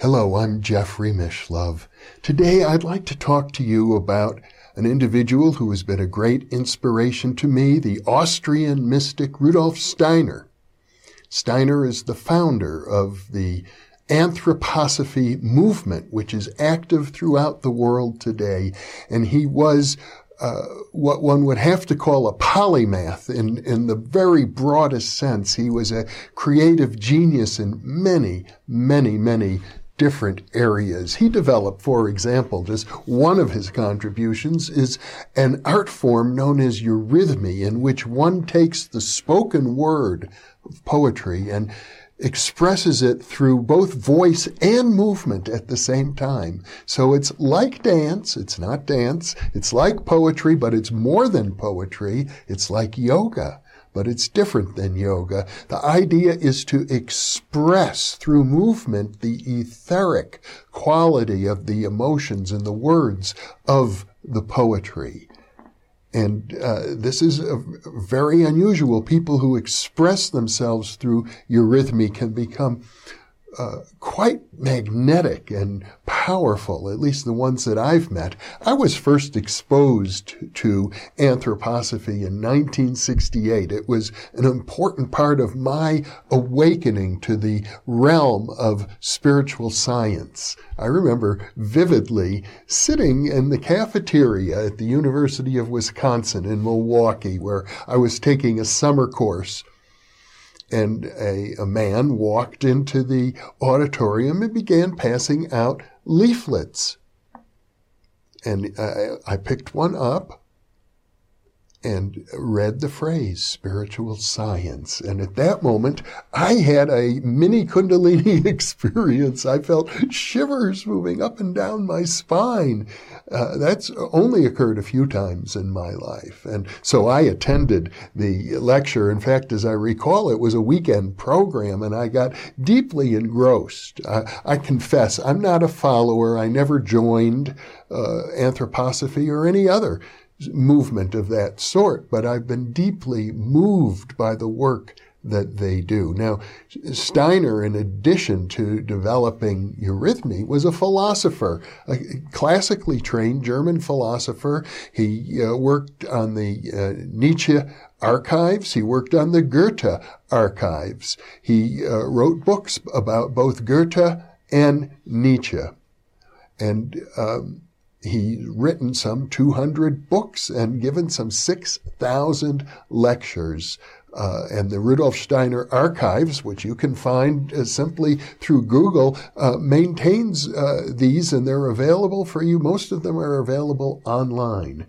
Hello, I'm Jeffrey Mishlove. Today I'd like to talk to you about an individual who has been a great inspiration to me, the Austrian mystic Rudolf Steiner. Steiner is the founder of the anthroposophy movement, which is active throughout the world today. And he was uh, what one would have to call a polymath in, in the very broadest sense. He was a creative genius in many, many, many different areas. He developed, for example, just one of his contributions is an art form known as eurythmy, in which one takes the spoken word of poetry and expresses it through both voice and movement at the same time. So it's like dance. It's not dance. It's like poetry, but it's more than poetry. It's like yoga but it's different than yoga. The idea is to express through movement the etheric quality of the emotions and the words of the poetry. And uh, this is very unusual. People who express themselves through eurythmy can become uh, quite magnetic and powerful, at least the ones that I've met. I was first exposed to anthroposophy in 1968. It was an important part of my awakening to the realm of spiritual science. I remember vividly sitting in the cafeteria at the University of Wisconsin in Milwaukee, where I was taking a summer course and a, a man walked into the auditorium and began passing out leaflets. And I, I picked one up and read the phrase spiritual science. And at that moment, I had a mini Kundalini experience. I felt shivers moving up and down my spine. Uh, that's only occurred a few times in my life. And so I attended the lecture. In fact, as I recall, it was a weekend program and I got deeply engrossed. I, I confess, I'm not a follower. I never joined uh, anthroposophy or any other movement of that sort, but I've been deeply moved by the work that they do. Now, Steiner, in addition to developing eurythmy, was a philosopher, a classically trained German philosopher. He uh, worked on the uh, Nietzsche archives. He worked on the Goethe archives. He uh, wrote books about both Goethe and Nietzsche. And um, He's written some 200 books and given some 6,000 lectures. Uh, and the Rudolf Steiner archives, which you can find uh, simply through Google, uh, maintains uh, these and they're available for you. Most of them are available online.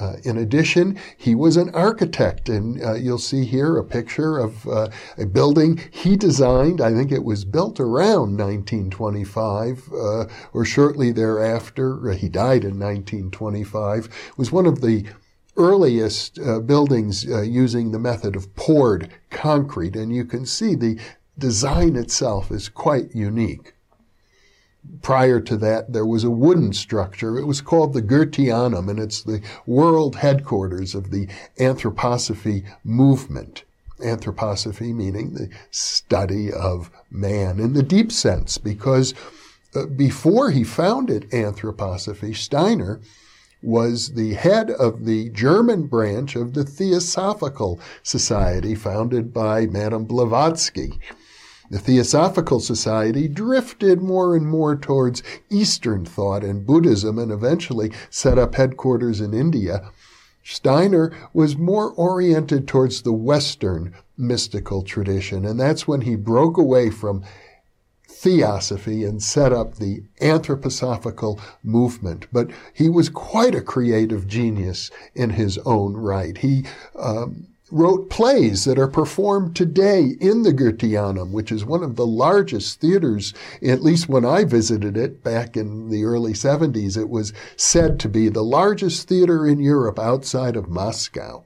Uh, in addition, he was an architect, and uh, you'll see here a picture of uh, a building he designed. I think it was built around 1925 uh, or shortly thereafter. Uh, he died in 1925. It was one of the earliest uh, buildings using the method of poured concrete, and you can see the design itself is quite unique prior to that, there was a wooden structure. It was called the Goetheanum, and it's the world headquarters of the anthroposophy movement. Anthroposophy meaning the study of man in the deep sense, because uh, before he founded anthroposophy, Steiner was the head of the German branch of the Theosophical Society founded by Madame Blavatsky. The Theosophical Society drifted more and more towards Eastern thought and Buddhism and eventually set up headquarters in India. Steiner was more oriented towards the Western mystical tradition, and that's when he broke away from theosophy and set up the anthroposophical movement. But he was quite a creative genius in his own right. He um, wrote plays that are performed today in the Goetheanum, which is one of the largest theaters, at least when I visited it back in the early 70s. It was said to be the largest theater in Europe outside of Moscow.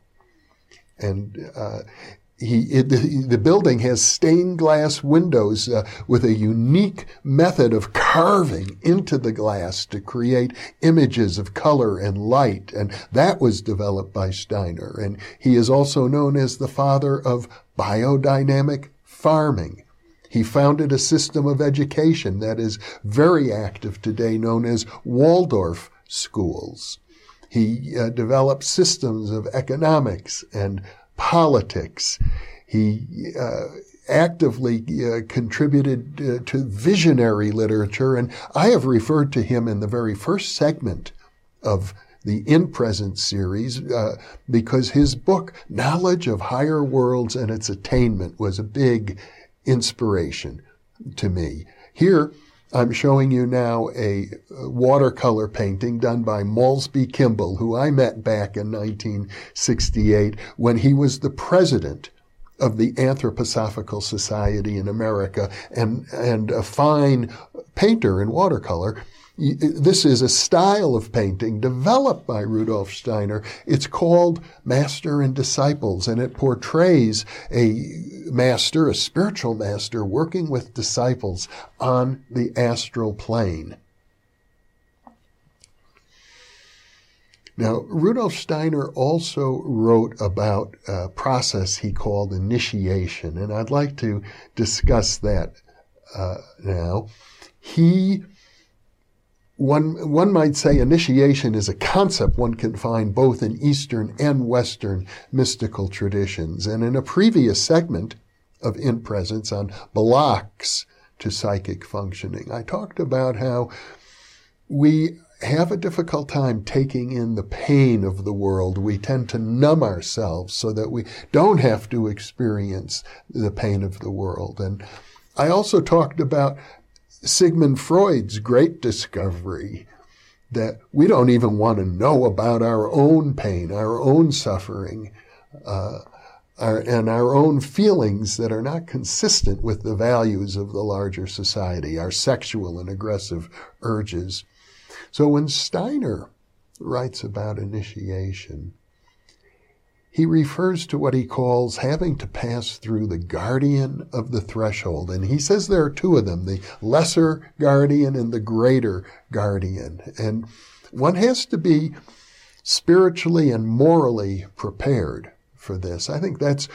And uh, he, it, the, building has stained glass windows uh, with a unique method of carving into the glass to create images of color and light. And that was developed by Steiner. And he is also known as the father of biodynamic farming. He founded a system of education that is very active today known as Waldorf schools. He uh, developed systems of economics and politics. He uh, actively uh, contributed uh, to visionary literature, and I have referred to him in the very first segment of the In Presence series uh, because his book, Knowledge of Higher Worlds and Its Attainment, was a big inspiration to me. Here, I'm showing you now a watercolor painting done by Maulsby Kimball, who I met back in 1968 when he was the president of the Anthroposophical Society in America and, and a fine painter in watercolor. This is a style of painting developed by Rudolf Steiner. It's called Master and Disciples, and it portrays a master, a spiritual master, working with disciples on the astral plane. Now, Rudolf Steiner also wrote about a process he called initiation, and I'd like to discuss that uh, now. He one, one might say initiation is a concept one can find both in Eastern and Western mystical traditions. And in a previous segment of In Presence on blocks to psychic functioning, I talked about how we have a difficult time taking in the pain of the world. We tend to numb ourselves so that we don't have to experience the pain of the world. And I also talked about Sigmund Freud's great discovery that we don't even want to know about our own pain, our own suffering, uh, our, and our own feelings that are not consistent with the values of the larger society, our sexual and aggressive urges. So when Steiner writes about initiation, he refers to what he calls having to pass through the guardian of the threshold. And he says there are two of them, the lesser guardian and the greater guardian. And one has to be spiritually and morally prepared for this. I think that's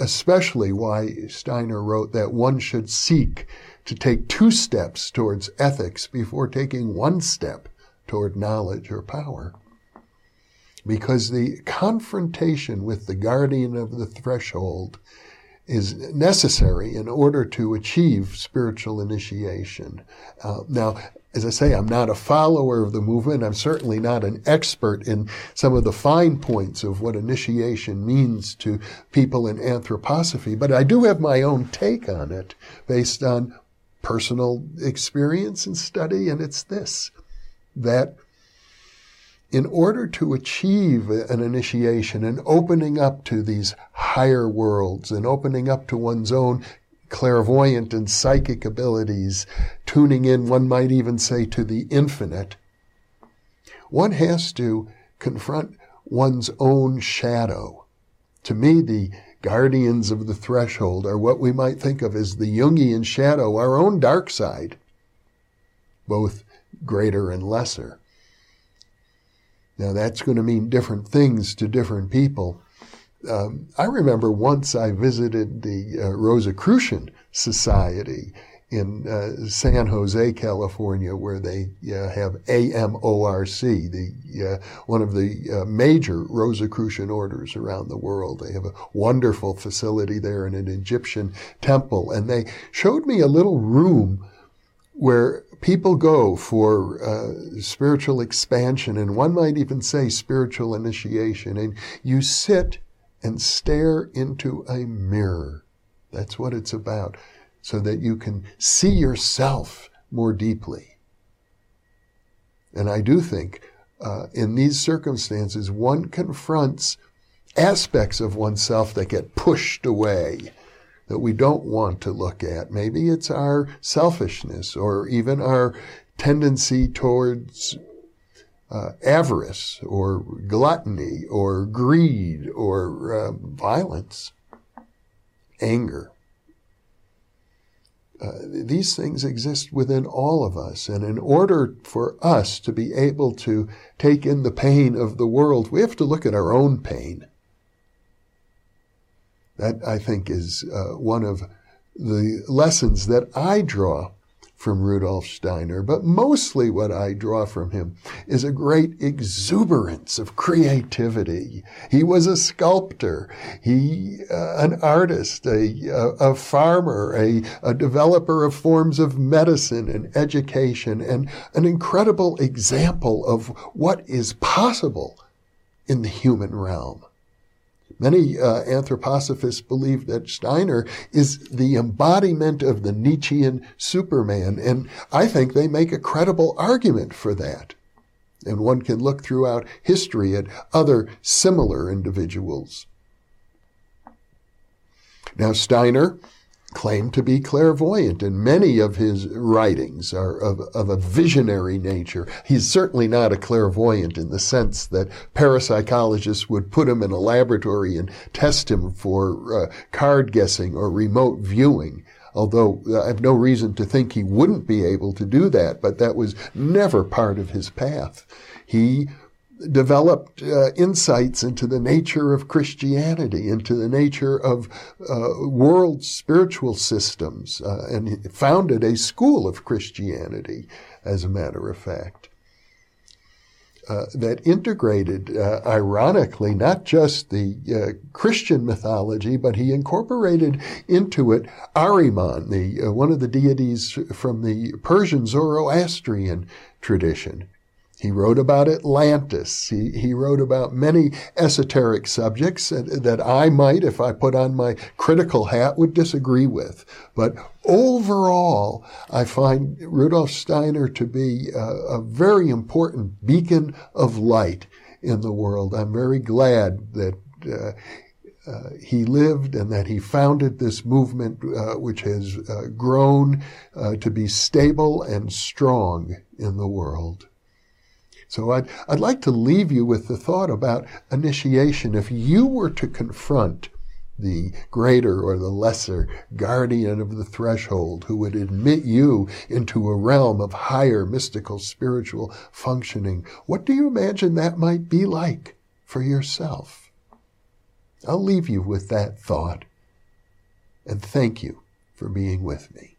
especially why Steiner wrote that one should seek to take two steps towards ethics before taking one step toward knowledge or power because the confrontation with the guardian of the threshold is necessary in order to achieve spiritual initiation. Uh, now, as I say, I'm not a follower of the movement. I'm certainly not an expert in some of the fine points of what initiation means to people in anthroposophy, but I do have my own take on it based on personal experience and study, and it's this that in order to achieve an initiation and opening up to these higher worlds and opening up to one's own clairvoyant and psychic abilities, tuning in, one might even say, to the infinite, one has to confront one's own shadow. To me, the guardians of the threshold are what we might think of as the Jungian shadow, our own dark side, both greater and lesser. Now, that's going to mean different things to different people. Um, I remember once I visited the uh, Rosicrucian Society in uh, San Jose, California, where they uh, have AMORC, the uh, one of the uh, major Rosicrucian orders around the world. They have a wonderful facility there in an Egyptian temple, and they showed me a little room where people go for uh, spiritual expansion, and one might even say spiritual initiation, and you sit and stare into a mirror. That's what it's about, so that you can see yourself more deeply. And I do think uh, in these circumstances, one confronts aspects of oneself that get pushed away that we don't want to look at. Maybe it's our selfishness or even our tendency towards uh, avarice or gluttony or greed or uh, violence, anger. Uh, these things exist within all of us. And in order for us to be able to take in the pain of the world, we have to look at our own pain. That, I think, is uh, one of the lessons that I draw from Rudolf Steiner, but mostly what I draw from him is a great exuberance of creativity. He was a sculptor, he uh, an artist, a, a, a farmer, a, a developer of forms of medicine and education, and an incredible example of what is possible in the human realm. Many uh, anthroposophists believe that Steiner is the embodiment of the Nietzschean Superman, and I think they make a credible argument for that. And one can look throughout history at other similar individuals. Now, Steiner claimed to be clairvoyant, and many of his writings are of, of a visionary nature. He's certainly not a clairvoyant in the sense that parapsychologists would put him in a laboratory and test him for uh, card guessing or remote viewing. Although I have no reason to think he wouldn't be able to do that, but that was never part of his path. He developed uh, insights into the nature of Christianity, into the nature of uh, world spiritual systems, uh, and founded a school of Christianity, as a matter of fact. Uh, that integrated, uh, ironically, not just the uh, Christian mythology, but he incorporated into it Ahriman, the one of the deities from the Persian Zoroastrian tradition. He wrote about Atlantis. He, he wrote about many esoteric subjects that, that I might, if I put on my critical hat, would disagree with. But overall, I find Rudolf Steiner to be a, a very important beacon of light in the world. I'm very glad that uh, uh, he lived and that he founded this movement, uh, which has uh, grown uh, to be stable and strong in the world. So I'd, I'd like to leave you with the thought about initiation. If you were to confront the greater or the lesser guardian of the threshold who would admit you into a realm of higher mystical spiritual functioning, what do you imagine that might be like for yourself? I'll leave you with that thought and thank you for being with me.